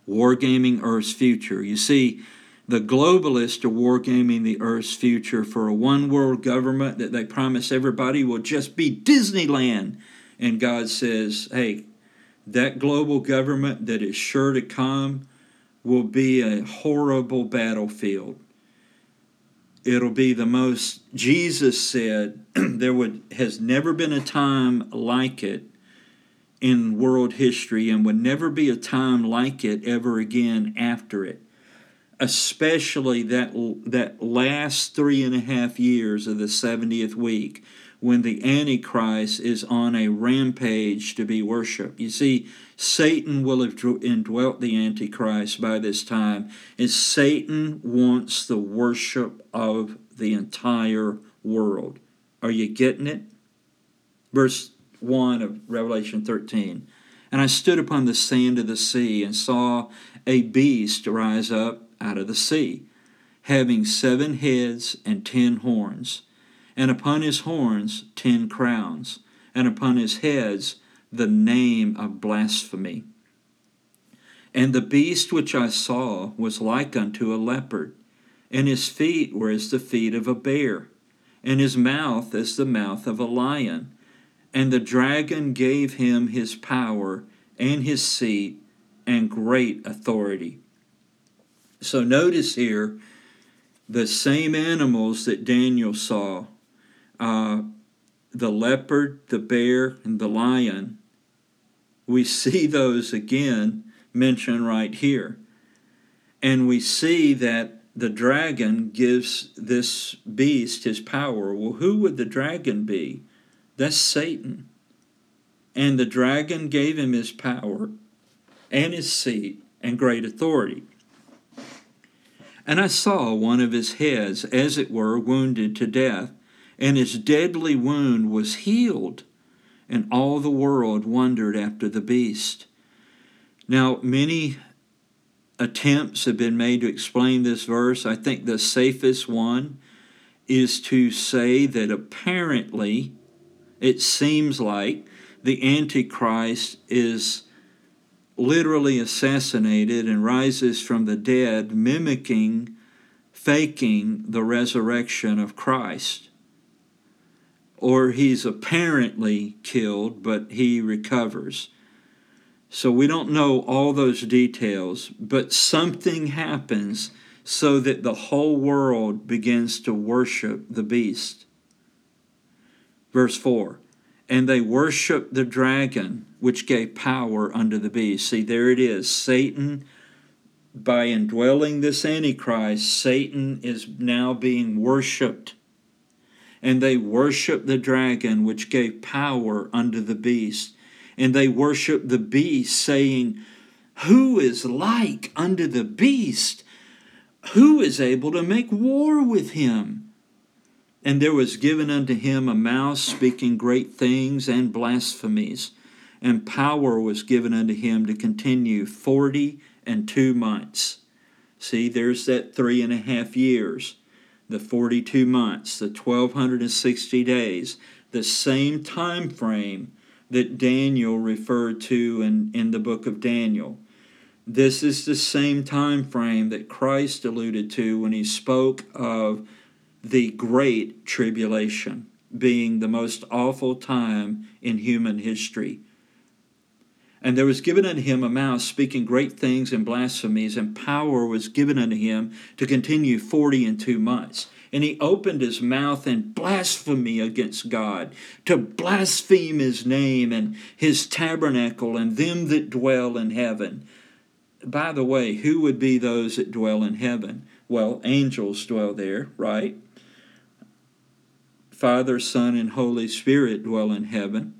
Wargaming Earth's future. You see, the globalists are wargaming the Earth's future for a one world government that they promise everybody will just be Disneyland. And God says, hey, that global government that is sure to come will be a horrible battlefield. It'll be the most, Jesus said, there would, has never been a time like it in world history and would never be a time like it ever again after it. Especially that, that last three and a half years of the 70th week when the Antichrist is on a rampage to be worshiped. You see, Satan will have indwelt the Antichrist by this time, and Satan wants the worship of the entire world. Are you getting it? Verse 1 of Revelation 13. And I stood upon the sand of the sea and saw a beast rise up out of the sea, having seven heads and ten horns, and upon his horns ten crowns, and upon his heads the name of blasphemy. And the beast which I saw was like unto a leopard, and his feet were as the feet of a bear, and his mouth as the mouth of a lion and the dragon gave him his power and his seat and great authority. So notice here the same animals that Daniel saw uh, the leopard, the bear, and the lion. We see those again mentioned right here. And we see that the dragon gives this beast his power. Well, who would the dragon be? That's Satan. And the dragon gave him his power and his seat and great authority. And I saw one of his heads, as it were, wounded to death, and his deadly wound was healed, and all the world wondered after the beast. Now, many attempts have been made to explain this verse. I think the safest one is to say that apparently it seems like the Antichrist is literally assassinated and rises from the dead, mimicking, faking the resurrection of Christ. Or he's apparently killed, but he recovers. So we don't know all those details, but something happens so that the whole world begins to worship the beast. Verse 4 And they worshiped the dragon, which gave power unto the beast. See, there it is. Satan, by indwelling this Antichrist, Satan is now being worshiped. And they worshiped the dragon, which gave power unto the beast. And they worshiped the beast, saying, Who is like unto the beast? who is able to make war with him? And there was given unto him a mouth speaking great things and blasphemies, and power was given unto him to continue forty and two months. See, there's that three and a half years, the 42 months, the 1260 days, the same time frame that Daniel referred to in, in the book of Daniel. This is the same time frame that Christ alluded to when he spoke of the great tribulation being the most awful time in human history. And there was given unto him a mouth speaking great things and blasphemies, and power was given unto him to continue forty and two months. And he opened his mouth in blasphemy against God, to blaspheme his name and his tabernacle and them that dwell in heaven by the way, who would be those that dwell in heaven? Well, angels dwell there, right? Father, Son, and Holy Spirit dwell in heaven.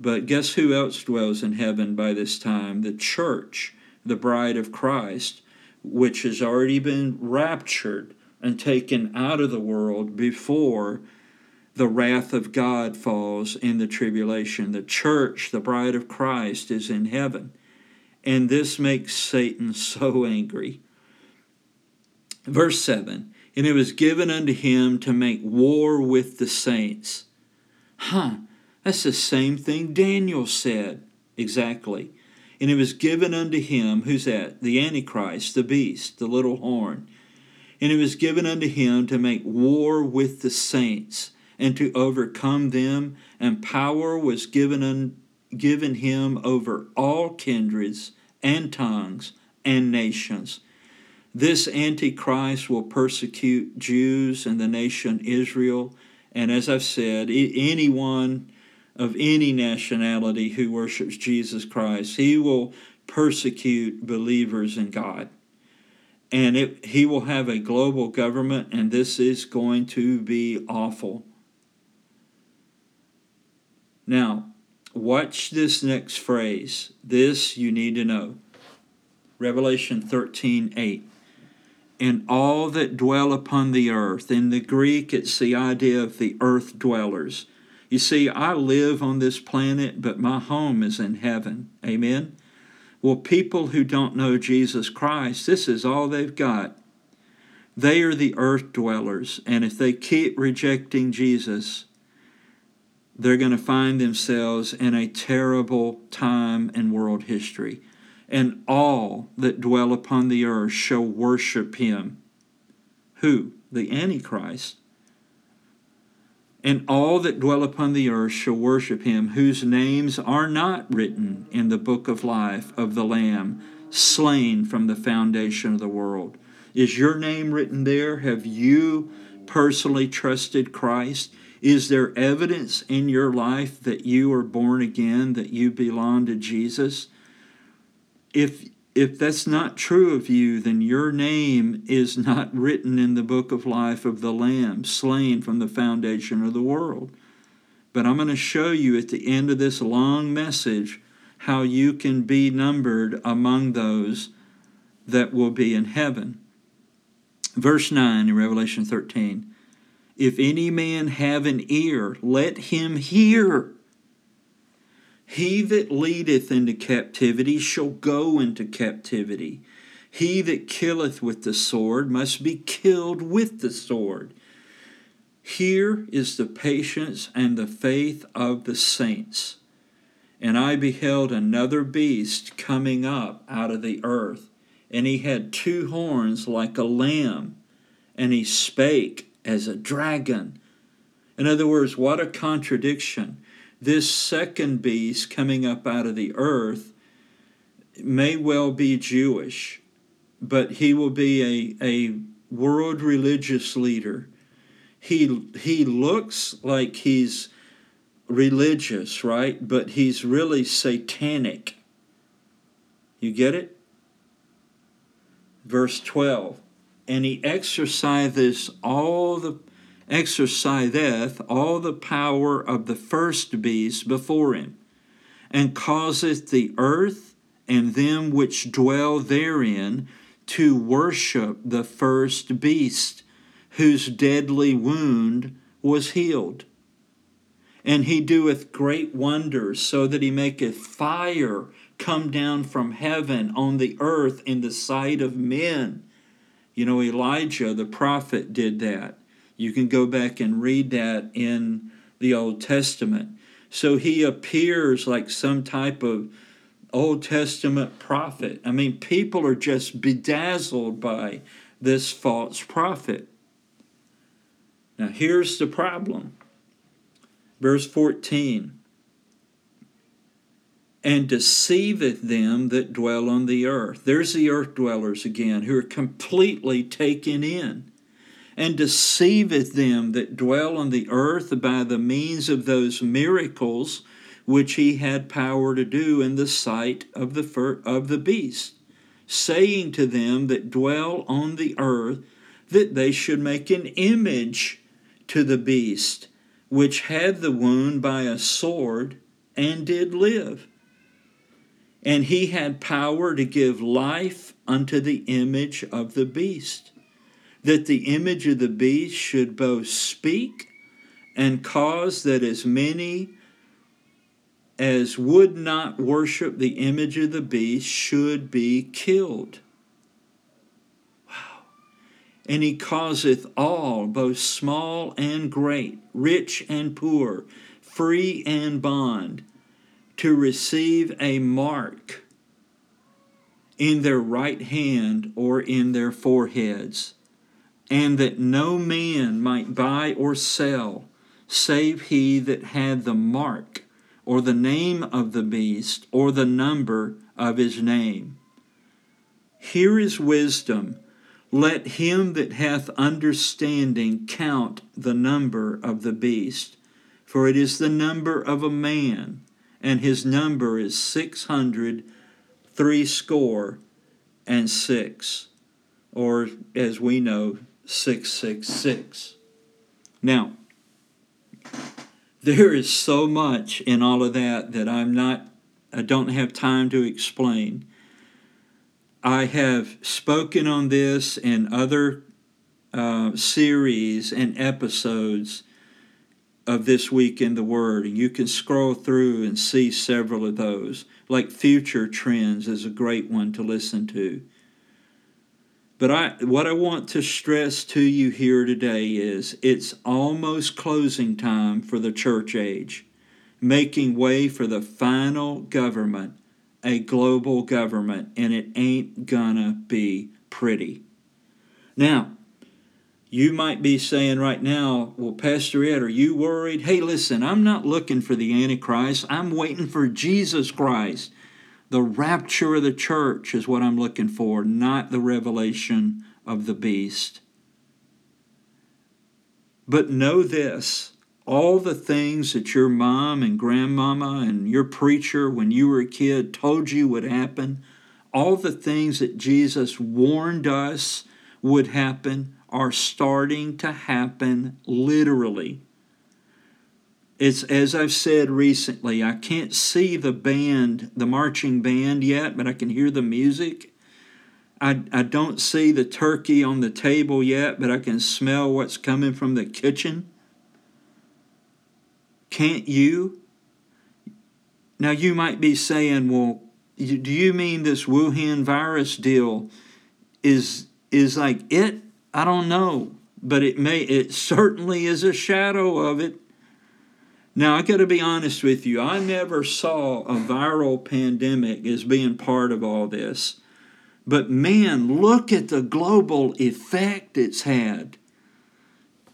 But guess who else dwells in heaven by this time? The church, the bride of Christ, which has already been raptured and taken out of the world before the wrath of God falls in the tribulation. The church, the bride of Christ, is in heaven. And this makes Satan so angry. Verse 7 And it was given unto him to make war with the saints. Huh, that's the same thing Daniel said. Exactly. And it was given unto him, who's that? The Antichrist, the beast, the little horn. And it was given unto him to make war with the saints and to overcome them, and power was given unto given him over all kindreds and tongues and nations. This Antichrist will persecute Jews and the nation Israel, and as I've said, anyone of any nationality who worships Jesus Christ. He will persecute believers in God. And it, he will have a global government, and this is going to be awful. Now, Watch this next phrase. This you need to know. Revelation 13 8. And all that dwell upon the earth. In the Greek, it's the idea of the earth dwellers. You see, I live on this planet, but my home is in heaven. Amen? Well, people who don't know Jesus Christ, this is all they've got. They are the earth dwellers, and if they keep rejecting Jesus, they're going to find themselves in a terrible time in world history. And all that dwell upon the earth shall worship him. Who? The Antichrist. And all that dwell upon the earth shall worship him, whose names are not written in the book of life of the Lamb, slain from the foundation of the world. Is your name written there? Have you personally trusted Christ? Is there evidence in your life that you are born again, that you belong to Jesus? If if that's not true of you, then your name is not written in the book of life of the Lamb, slain from the foundation of the world. But I'm going to show you at the end of this long message how you can be numbered among those that will be in heaven. Verse 9 in Revelation 13 If any man have an ear, let him hear. He that leadeth into captivity shall go into captivity. He that killeth with the sword must be killed with the sword. Here is the patience and the faith of the saints. And I beheld another beast coming up out of the earth, and he had two horns like a lamb, and he spake as a dragon. In other words, what a contradiction. This second beast coming up out of the earth may well be Jewish, but he will be a, a world religious leader. He, he looks like he's religious, right? But he's really satanic. You get it? Verse 12. And he exerciseth all the exerciseth all the power of the first beast before him, and causeth the earth and them which dwell therein to worship the first beast, whose deadly wound was healed. And he doeth great wonders, so that he maketh fire come down from heaven on the earth in the sight of men. You know, Elijah the prophet did that. You can go back and read that in the Old Testament. So he appears like some type of Old Testament prophet. I mean, people are just bedazzled by this false prophet. Now, here's the problem Verse 14 and deceiveth them that dwell on the earth. There's the earth dwellers again who are completely taken in. And deceiveth them that dwell on the earth by the means of those miracles which he had power to do in the sight of the, fir- of the beast, saying to them that dwell on the earth that they should make an image to the beast which had the wound by a sword and did live. And he had power to give life unto the image of the beast, that the image of the beast should both speak and cause that as many as would not worship the image of the beast should be killed Wow. and he causeth all, both small and great, rich and poor, free and bond, to receive a mark in their right hand or in their foreheads, and that no man might buy or sell, save he that had the mark, or the name of the beast, or the number of his name. Here is wisdom let him that hath understanding count the number of the beast, for it is the number of a man, and his number is six hundred threescore and six, or as we know, six six six. Now, there is so much in all of that that I'm not, I don't have time to explain. I have spoken on this in other uh, series and episodes of This Week in the Word. And you can scroll through and see several of those. Like Future Trends is a great one to listen to. But I, what I want to stress to you here today is it's almost closing time for the church age, making way for the final government a global government, and it ain't gonna be pretty. Now, you might be saying right now, well, Pastor Ed, are you worried? Hey, listen, I'm not looking for the Antichrist. I'm waiting for Jesus Christ. The rapture of the church is what I'm looking for, not the revelation of the beast. But know this all the things that your mom and grandmama and your preacher when you were a kid told you would happen, all the things that Jesus warned us would happen are starting to happen literally. It's as I've said recently, I can't see the band, the marching band yet, but I can hear the music. I, I don't see the turkey on the table yet, but I can smell what's coming from the kitchen. Can't you? Now, you might be saying, well, do you mean this Wuhan virus deal is is like it? I don't know, but it may it certainly is a shadow of it. Now, I got to be honest with you. I never saw a viral pandemic as being part of all this. But man, look at the global effect it's had.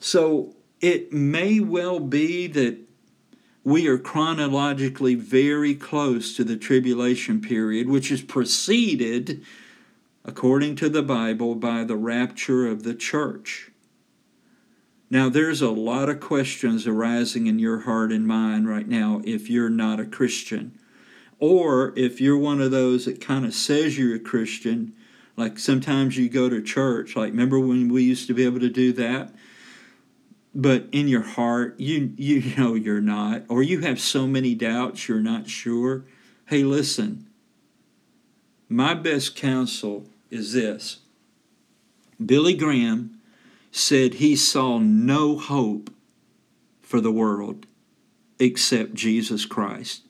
So it may well be that we are chronologically very close to the tribulation period, which is preceded, according to the Bible, by the rapture of the church. Now, there's a lot of questions arising in your heart and mind right now if you're not a Christian. Or if you're one of those that kind of says you're a Christian, like sometimes you go to church, like remember when we used to be able to do that? but in your heart you you know you're not or you have so many doubts you're not sure hey listen my best counsel is this billy graham said he saw no hope for the world except jesus christ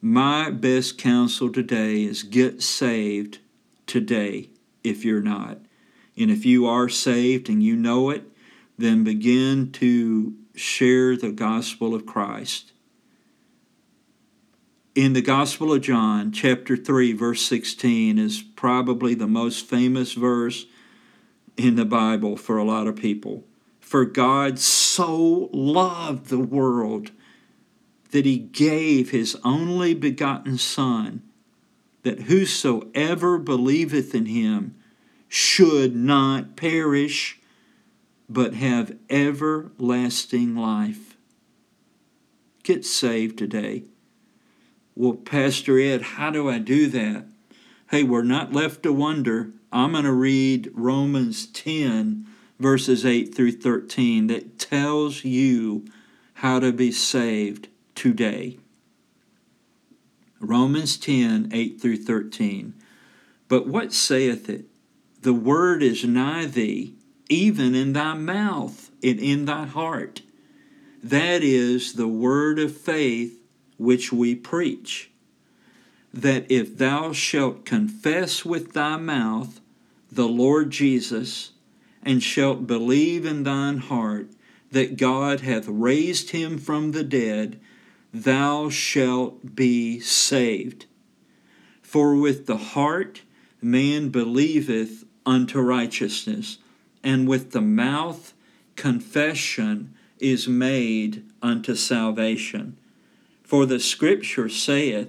my best counsel today is get saved today if you're not and if you are saved and you know it then begin to share the gospel of Christ. In the Gospel of John, chapter 3, verse 16, is probably the most famous verse in the Bible for a lot of people. For God so loved the world that he gave his only begotten Son, that whosoever believeth in him should not perish but have everlasting life. Get saved today. Well, Pastor Ed, how do I do that? Hey, we're not left to wonder. I'm going to read Romans 10, verses 8 through 13, that tells you how to be saved today. Romans 10, 8 through 13. But what saith it? The word is nigh thee even in thy mouth and in thy heart. That is the word of faith which we preach. That if thou shalt confess with thy mouth the Lord Jesus, and shalt believe in thine heart that God hath raised him from the dead, thou shalt be saved. For with the heart man believeth unto righteousness and with the mouth confession is made unto salvation. For the scripture saith,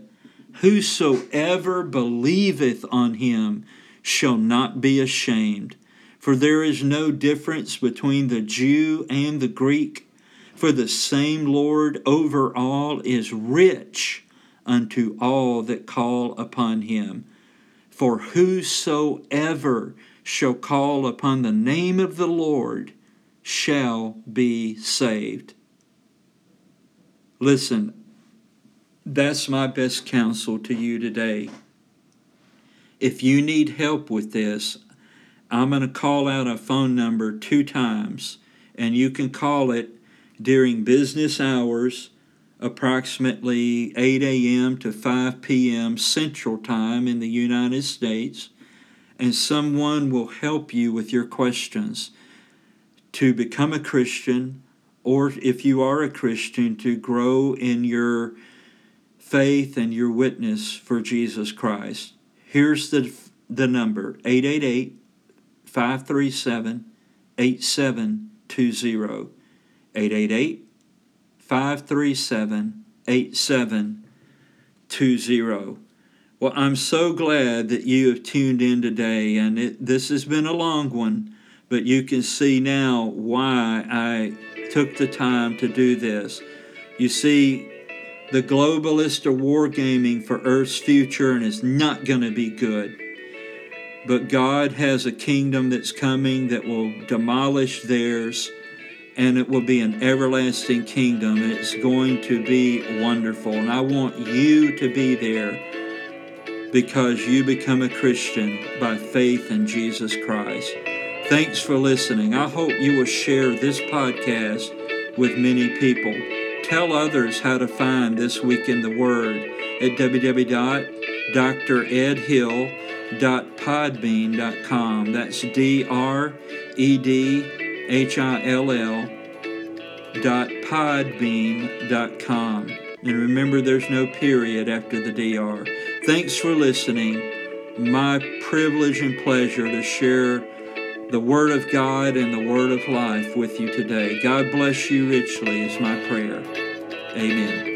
Whosoever believeth on him shall not be ashamed. For there is no difference between the Jew and the Greek, for the same Lord over all is rich unto all that call upon him. For whosoever shall call upon the name of the Lord shall be saved. Listen, that's my best counsel to you today. If you need help with this, I'm going to call out a phone number two times, and you can call it during business hours, approximately 8 a.m. to 5 p.m. Central Time in the United States and someone will help you with your questions to become a Christian, or if you are a Christian, to grow in your faith and your witness for Jesus Christ. Here's the, the number 888 537 8720. 888 537 8720. Well, I'm so glad that you have tuned in today, and it, this has been a long one, but you can see now why I took the time to do this. You see, the globalists are wargaming for Earth's future, and it's not going to be good. But God has a kingdom that's coming that will demolish theirs, and it will be an everlasting kingdom, and it's going to be wonderful. And I want you to be there because you become a Christian by faith in Jesus Christ. Thanks for listening. I hope you will share this podcast with many people. Tell others how to find This Week in the Word at www.dredhill.podbean.com. That's D R E D H I L L dot podbean.com. And remember, there's no period after the DR. Thanks for listening. My privilege and pleasure to share the Word of God and the Word of life with you today. God bless you richly, is my prayer. Amen.